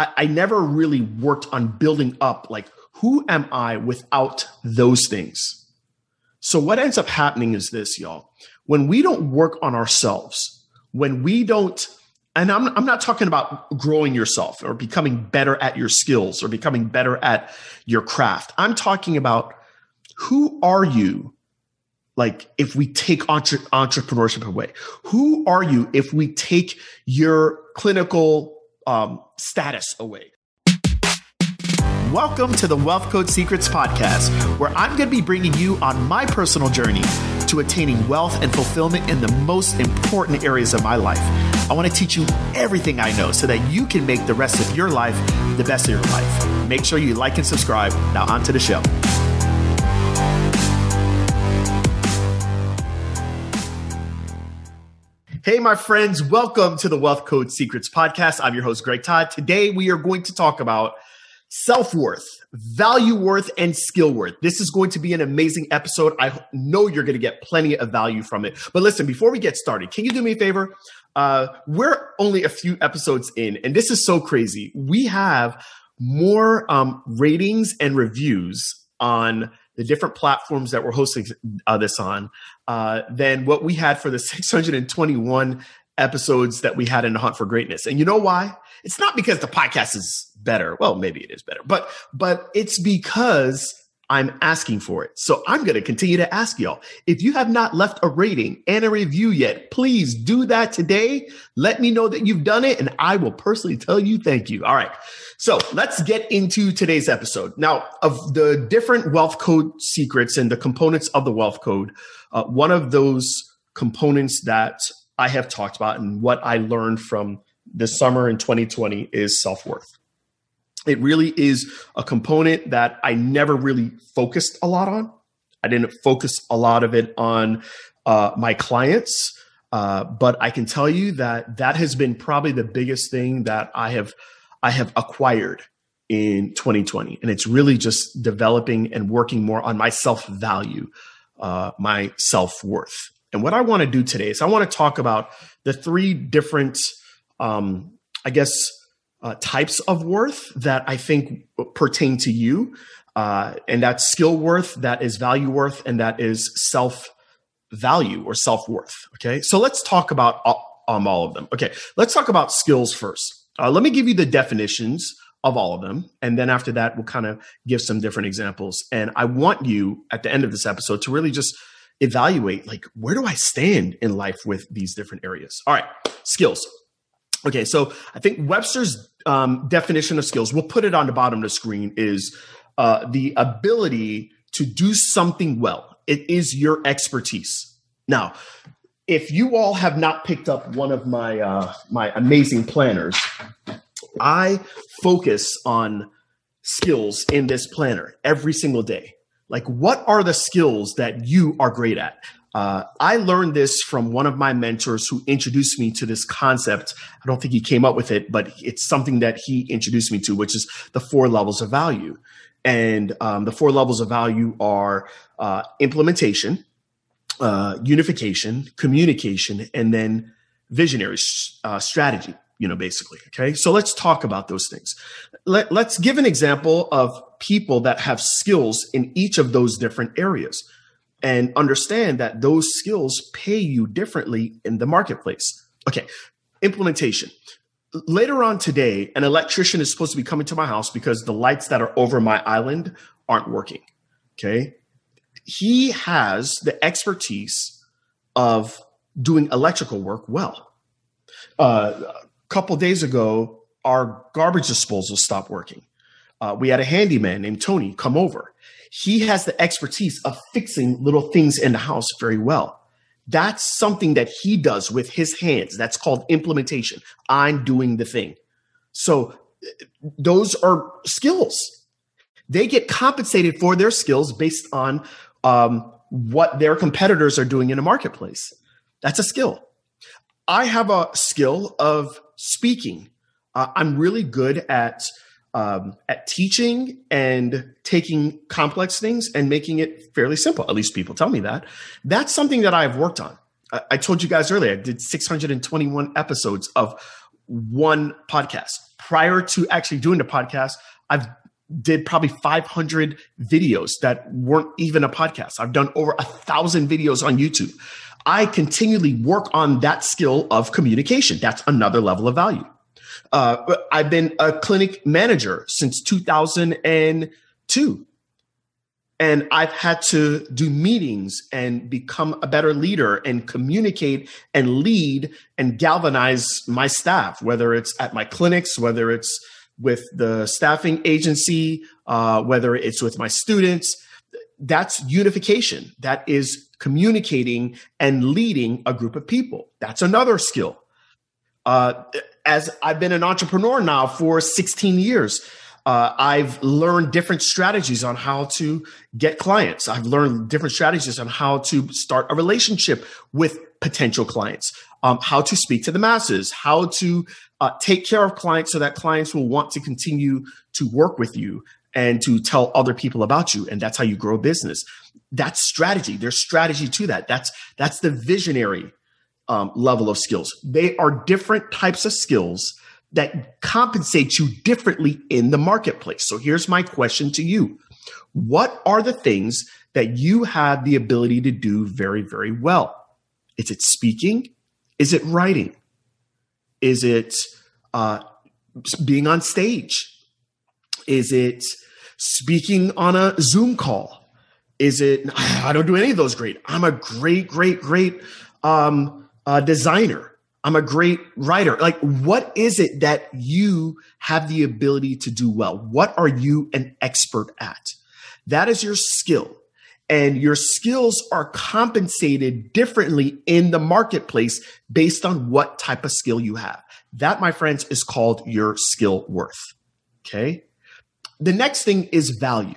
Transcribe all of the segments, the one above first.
I, I never really worked on building up like who am I without those things? So what ends up happening is this, y'all. When we don't work on ourselves, when we don't, and I'm, I'm not talking about growing yourself or becoming better at your skills or becoming better at your craft. I'm talking about who are you like if we take entre- entrepreneurship away who are you if we take your clinical um, status away Welcome to the Wealth Code Secrets podcast, where I'm going to be bringing you on my personal journey to attaining wealth and fulfillment in the most important areas of my life. I want to teach you everything I know so that you can make the rest of your life the best of your life. Make sure you like and subscribe. Now, on to the show. Hey, my friends, welcome to the Wealth Code Secrets podcast. I'm your host, Greg Todd. Today, we are going to talk about self worth, value worth, and skill worth. This is going to be an amazing episode. I know you're going to get plenty of value from it. But listen, before we get started, can you do me a favor? Uh, we're only a few episodes in, and this is so crazy. We have more um, ratings and reviews on the different platforms that we're hosting uh, this on uh, than what we had for the 621 episodes that we had in the hunt for greatness. And you know why? It's not because the podcast is better. Well, maybe it is better, but but it's because I'm asking for it. So I'm going to continue to ask y'all. If you have not left a rating and a review yet, please do that today. Let me know that you've done it and I will personally tell you thank you. All right. So let's get into today's episode. Now, of the different wealth code secrets and the components of the wealth code, uh, one of those components that I have talked about and what I learned from this summer in 2020 is self worth. It really is a component that I never really focused a lot on. I didn't focus a lot of it on uh, my clients, uh, but I can tell you that that has been probably the biggest thing that I have I have acquired in 2020, and it's really just developing and working more on my self value, uh, my self worth. And what I want to do today is I want to talk about the three different, um, I guess, uh, types of worth that I think pertain to you. Uh, and that's skill worth, that is value worth, and that is self value or self worth. Okay. So let's talk about all, um, all of them. Okay. Let's talk about skills first. Uh, let me give you the definitions of all of them. And then after that, we'll kind of give some different examples. And I want you at the end of this episode to really just evaluate like where do I stand in life with these different areas. All right, skills. Okay, so I think Webster's um, definition of skills, we'll put it on the bottom of the screen, is uh, the ability to do something well. It is your expertise. Now, if you all have not picked up one of my uh, my amazing planners, I focus on skills in this planner every single day. Like, what are the skills that you are great at? Uh, I learned this from one of my mentors who introduced me to this concept. I don't think he came up with it, but it's something that he introduced me to, which is the four levels of value. And um, the four levels of value are uh, implementation, uh, unification, communication, and then visionary uh, strategy you know, basically. Okay. So let's talk about those things. Let, let's give an example of people that have skills in each of those different areas and understand that those skills pay you differently in the marketplace. Okay. Implementation. Later on today, an electrician is supposed to be coming to my house because the lights that are over my island aren't working. Okay. He has the expertise of doing electrical work well. Uh, a couple days ago, our garbage disposal stopped working. Uh, we had a handyman named Tony come over. He has the expertise of fixing little things in the house very well. That's something that he does with his hands. That's called implementation. I'm doing the thing. So those are skills. They get compensated for their skills based on um, what their competitors are doing in the marketplace. That's a skill. I have a skill of speaking. Uh, I'm really good at um, at teaching and taking complex things and making it fairly simple. At least people tell me that. That's something that I've worked on. I, I told you guys earlier, I did 621 episodes of one podcast. prior to actually doing the podcast, I've did probably 500 videos that weren't even a podcast. I've done over a thousand videos on YouTube. I continually work on that skill of communication. That's another level of value. Uh, I've been a clinic manager since 2002. And I've had to do meetings and become a better leader and communicate and lead and galvanize my staff, whether it's at my clinics, whether it's with the staffing agency, uh, whether it's with my students. That's unification. That is communicating and leading a group of people. That's another skill. Uh, as I've been an entrepreneur now for 16 years, uh, I've learned different strategies on how to get clients. I've learned different strategies on how to start a relationship with potential clients, um, how to speak to the masses, how to uh, take care of clients so that clients will want to continue to work with you and to tell other people about you. And that's how you grow business. That's strategy. There's strategy to that. That's that's the visionary um, level of skills. They are different types of skills that compensate you differently in the marketplace. So here's my question to you. What are the things that you have the ability to do very, very well? Is it speaking? Is it writing? Is it uh, being on stage? Is it speaking on a Zoom call? Is it, I don't do any of those great. I'm a great, great, great um, uh, designer. I'm a great writer. Like, what is it that you have the ability to do well? What are you an expert at? That is your skill. And your skills are compensated differently in the marketplace based on what type of skill you have. That, my friends, is called your skill worth. Okay. The next thing is value.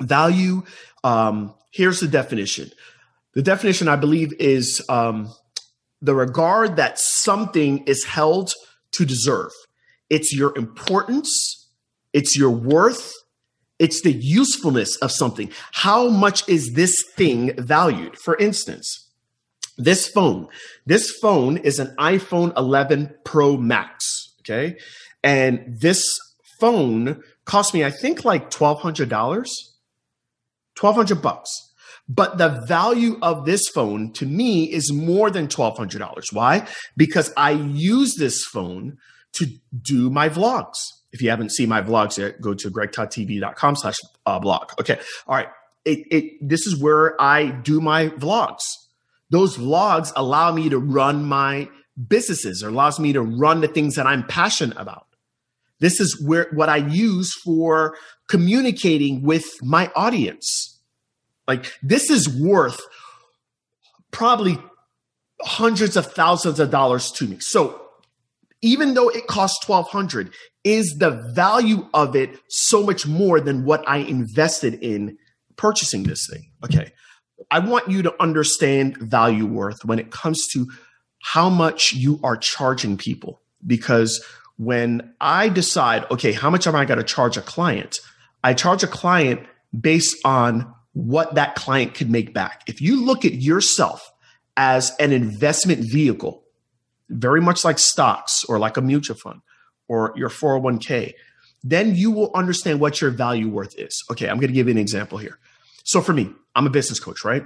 Value, um, here's the definition. The definition, I believe, is um, the regard that something is held to deserve. It's your importance, it's your worth, it's the usefulness of something. How much is this thing valued? For instance, this phone. This phone is an iPhone 11 Pro Max. Okay. And this phone cost me, I think, like $1,200, 1200 bucks. But the value of this phone to me is more than $1,200. Why? Because I use this phone to do my vlogs. If you haven't seen my vlogs yet, go to gregtoddtv.com slash uh, blog. Okay. All right. It, it, this is where I do my vlogs. Those vlogs allow me to run my businesses or allows me to run the things that I'm passionate about. This is where what I use for communicating with my audience. Like this is worth probably hundreds of thousands of dollars to me. So even though it costs 1200 is the value of it so much more than what I invested in purchasing this thing. Okay. I want you to understand value worth when it comes to how much you are charging people because when I decide, okay, how much am I going to charge a client? I charge a client based on what that client could make back. If you look at yourself as an investment vehicle, very much like stocks or like a mutual fund or your 401k, then you will understand what your value worth is. Okay, I'm going to give you an example here. So for me, I'm a business coach, right?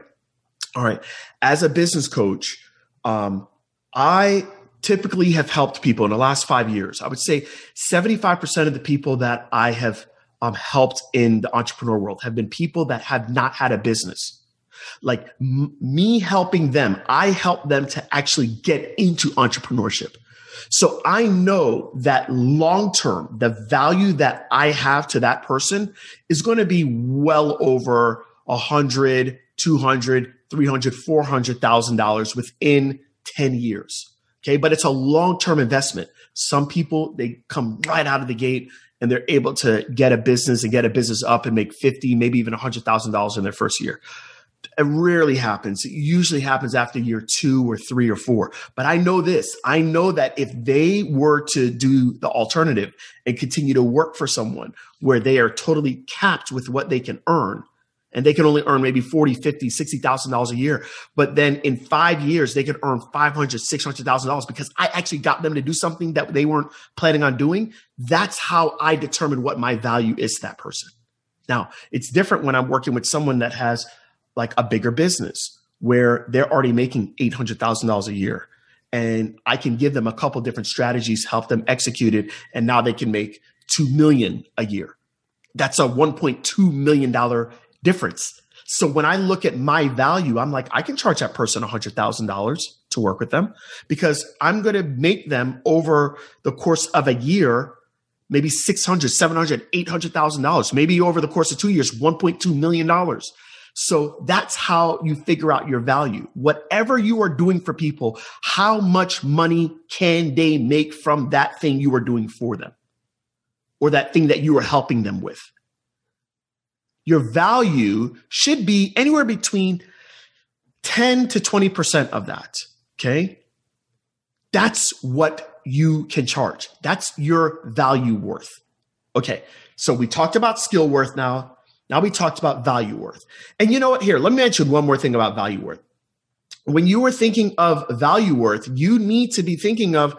All right. As a business coach, um, I typically have helped people in the last five years. I would say 75% of the people that I have um, helped in the entrepreneur world have been people that have not had a business. Like m- me helping them, I help them to actually get into entrepreneurship. So I know that long term, the value that I have to that person is going to be well over a hundred, two hundred, three hundred, four hundred thousand dollars within 10 years. Okay. But it's a long term investment. Some people, they come right out of the gate and they're able to get a business and get a business up and make 50, maybe even $100,000 in their first year. It rarely happens. It usually happens after year two or three or four. But I know this. I know that if they were to do the alternative and continue to work for someone where they are totally capped with what they can earn, and they can only earn maybe 40, 50, 60,000 dollars a year. But then in five years, they could earn 500, 600,000 dollars because I actually got them to do something that they weren't planning on doing. That's how I determine what my value is to that person. Now it's different when I'm working with someone that has like a bigger business where they're already making $800,000 a year and I can give them a couple different strategies, help them execute it. And now they can make 2 million a year. That's a $1.2 million difference. So when I look at my value, I'm like, I can charge that person $100,000 to work with them because I'm going to make them over the course of a year, maybe 600, 700, $800,000, maybe over the course of two years, $1.2 million. So that's how you figure out your value. Whatever you are doing for people, how much money can they make from that thing you are doing for them? or that thing that you are helping them with. Your value should be anywhere between 10 to 20% of that. Okay. That's what you can charge. That's your value worth. Okay. So we talked about skill worth now. Now we talked about value worth. And you know what? Here, let me mention one more thing about value worth. When you are thinking of value worth, you need to be thinking of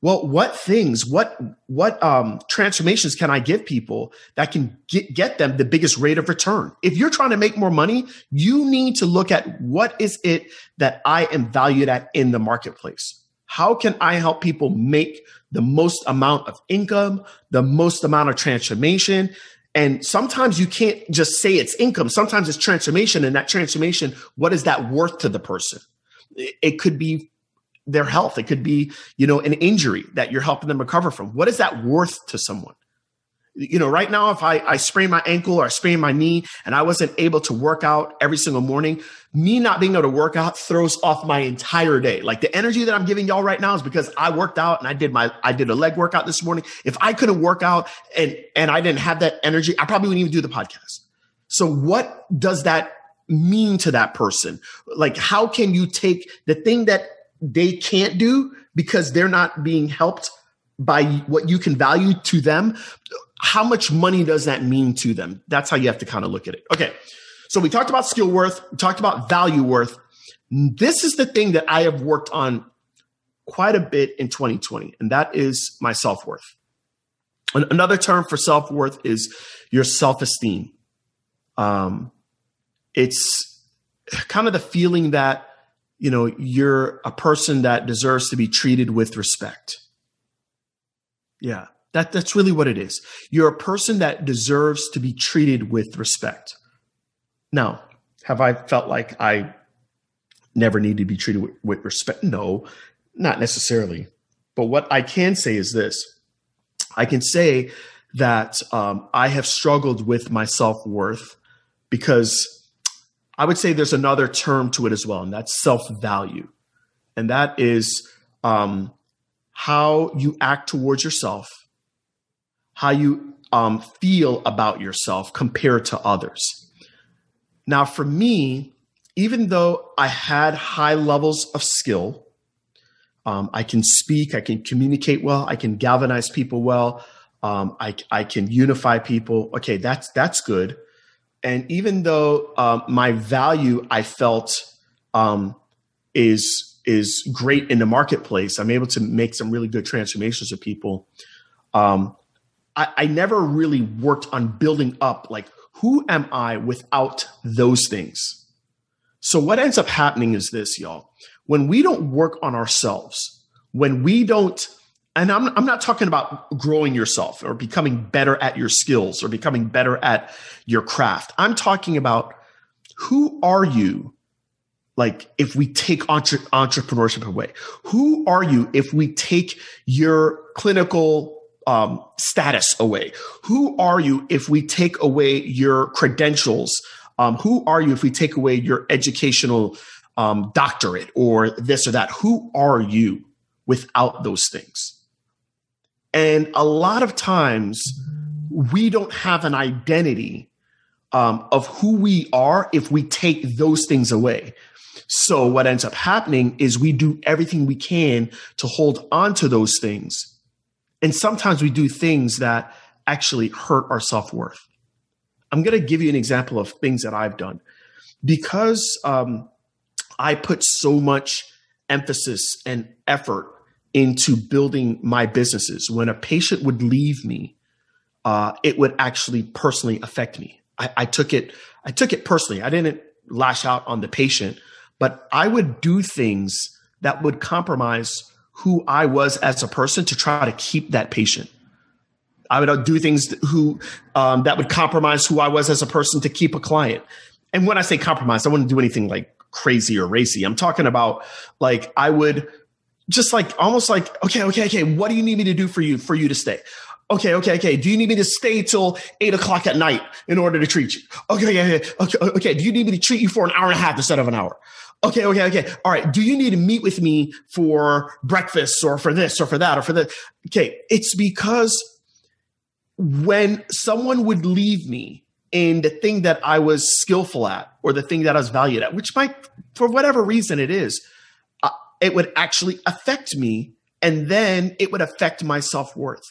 well what things what what um, transformations can i give people that can get, get them the biggest rate of return? If you're trying to make more money you need to look at what is it that i am valued at in the marketplace. How can i help people make the most amount of income the most amount of transformation? And sometimes you can't just say it's income. Sometimes it's transformation and that transformation what is that worth to the person? It could be their health. It could be, you know, an injury that you're helping them recover from. What is that worth to someone? You know, right now, if I, I sprain my ankle or I sprain my knee and I wasn't able to work out every single morning, me not being able to work out throws off my entire day. Like the energy that I'm giving y'all right now is because I worked out and I did my, I did a leg workout this morning. If I couldn't work out and, and I didn't have that energy, I probably wouldn't even do the podcast. So what does that mean to that person? Like, how can you take the thing that they can't do because they're not being helped by what you can value to them how much money does that mean to them? That's how you have to kind of look at it. Okay so we talked about skill worth we talked about value worth. This is the thing that i have worked on quite a bit in 2020 and that is my self-worth. Another term for self-worth is your self-esteem. Um, it's kind of the feeling that you know, you're a person that deserves to be treated with respect. Yeah, that, that's really what it is. You're a person that deserves to be treated with respect. Now, have I felt like I never need to be treated with, with respect? No, not necessarily. But what I can say is this I can say that um, I have struggled with my self worth because I would say there's another term to it as well, and that's self value. And that is um, how you act towards yourself, how you um, feel about yourself compared to others. Now, for me, even though I had high levels of skill, um, I can speak, I can communicate well, I can galvanize people well, um, I, I can unify people. Okay, that's that's good and even though um, my value I felt um, is is great in the marketplace, I'm able to make some really good transformations of people. Um, I, I never really worked on building up like who am I without those things. So what ends up happening is this, y'all. When we don't work on ourselves, when we don't and I'm, I'm not talking about growing yourself or becoming better at your skills or becoming better at your craft. I'm talking about who are you? Like if we take entre- entrepreneurship away, who are you if we take your clinical um, status away? Who are you if we take away your credentials? Um, who are you if we take away your educational um, doctorate or this or that? Who are you without those things? And a lot of times we don't have an identity um, of who we are if we take those things away. So what ends up happening is we do everything we can to hold on to those things. And sometimes we do things that actually hurt our self worth. I'm going to give you an example of things that I've done because um, I put so much emphasis and effort into building my businesses. When a patient would leave me, uh, it would actually personally affect me. I, I took it. I took it personally. I didn't lash out on the patient, but I would do things that would compromise who I was as a person to try to keep that patient. I would do things who um, that would compromise who I was as a person to keep a client. And when I say compromise, I wouldn't do anything like crazy or racy. I'm talking about like I would just like almost like okay, okay, okay. What do you need me to do for you for you to stay? Okay, okay, okay. Do you need me to stay till eight o'clock at night in order to treat you? Okay, okay, okay. Okay. Do you need me to treat you for an hour and a half instead of an hour? Okay, okay, okay. All right. Do you need to meet with me for breakfast or for this or for that or for that? Okay. It's because when someone would leave me in the thing that I was skillful at or the thing that I was valued at, which might, for whatever reason it is, it would actually affect me and then it would affect my self worth.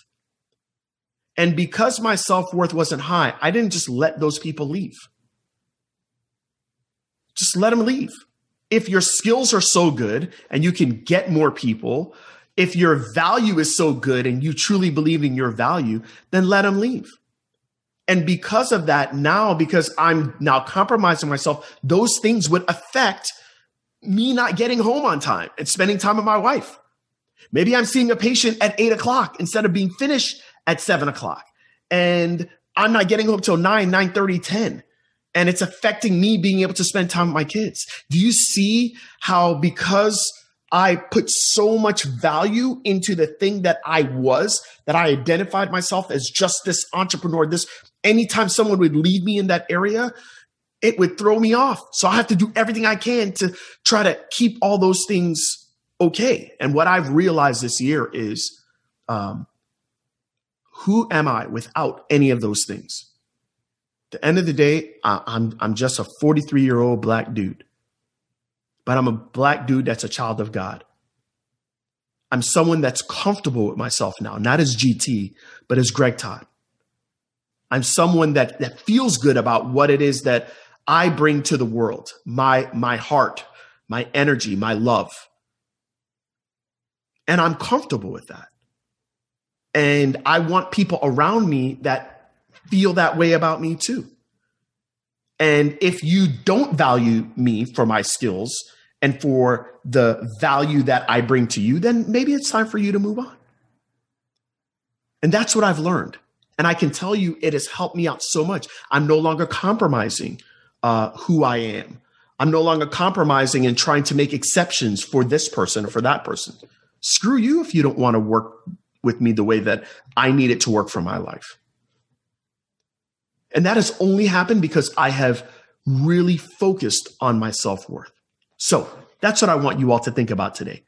And because my self worth wasn't high, I didn't just let those people leave. Just let them leave. If your skills are so good and you can get more people, if your value is so good and you truly believe in your value, then let them leave. And because of that, now, because I'm now compromising myself, those things would affect me not getting home on time and spending time with my wife. Maybe I'm seeing a patient at eight o'clock instead of being finished at seven o'clock. And I'm not getting home till nine, nine thirty, ten, And it's affecting me being able to spend time with my kids. Do you see how because I put so much value into the thing that I was, that I identified myself as just this entrepreneur. This anytime someone would lead me in that area, it would throw me off. So I have to do everything I can to try to keep all those things okay. And what I've realized this year is um, who am I without any of those things? The end of the day, I, I'm, I'm just a 43 year old black dude but I'm a black dude that's a child of God. I'm someone that's comfortable with myself now, not as GT, but as Greg Todd. I'm someone that, that feels good about what it is that I bring to the world, my, my heart, my energy, my love. And I'm comfortable with that. And I want people around me that feel that way about me too. And if you don't value me for my skills, and for the value that I bring to you, then maybe it's time for you to move on. And that's what I've learned. And I can tell you it has helped me out so much. I'm no longer compromising uh, who I am. I'm no longer compromising and trying to make exceptions for this person or for that person. Screw you if you don't want to work with me the way that I need it to work for my life. And that has only happened because I have really focused on my self worth. So that's what I want you all to think about today.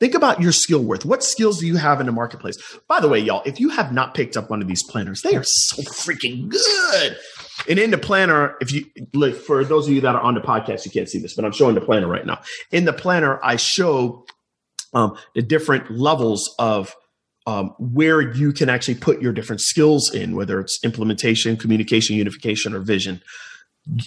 Think about your skill worth. What skills do you have in the marketplace? By the way, y'all, if you have not picked up one of these planners, they are so freaking good. And in the planner, if you look for those of you that are on the podcast, you can't see this, but I'm showing the planner right now. In the planner, I show um, the different levels of um, where you can actually put your different skills in, whether it's implementation, communication, unification, or vision.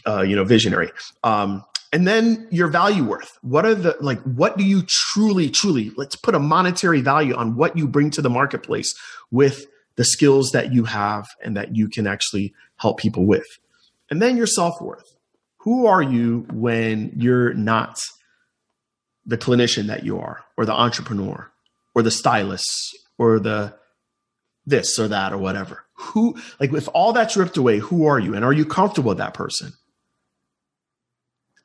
Uh, you know, visionary. Um, and then your value worth what are the like what do you truly truly let's put a monetary value on what you bring to the marketplace with the skills that you have and that you can actually help people with and then your self-worth who are you when you're not the clinician that you are or the entrepreneur or the stylist or the this or that or whatever who like if all that's ripped away who are you and are you comfortable with that person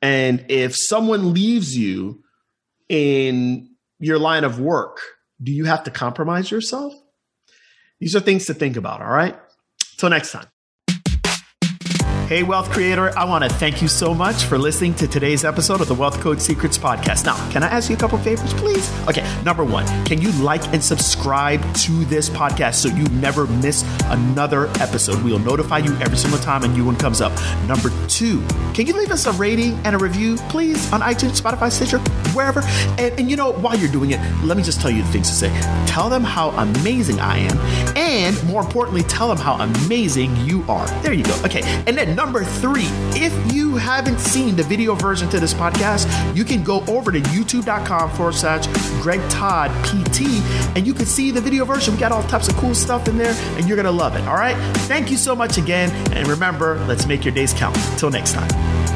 and if someone leaves you in your line of work, do you have to compromise yourself? These are things to think about, all right? Till next time. Hey, wealth creator, I want to thank you so much for listening to today's episode of the Wealth Code Secrets podcast. Now, can I ask you a couple favors, please? Okay, number one, can you like and subscribe to this podcast so you never miss another episode? We'll notify you every single time a new one comes up. Number two, can you leave us a rating and a review, please, on iTunes, Spotify, Stitcher, wherever? And, and you know, while you're doing it, let me just tell you the things to say. Tell them how amazing I am, and more importantly, tell them how amazing you are. There you go. Okay, and then number three, if you haven't seen the video version to this podcast, you can go over to youtube.com forward slash Greg Todd PT and you can see the video version. We got all types of cool stuff in there and you're going to love it. All right. Thank you so much again. And remember, let's make your days count. Till next time.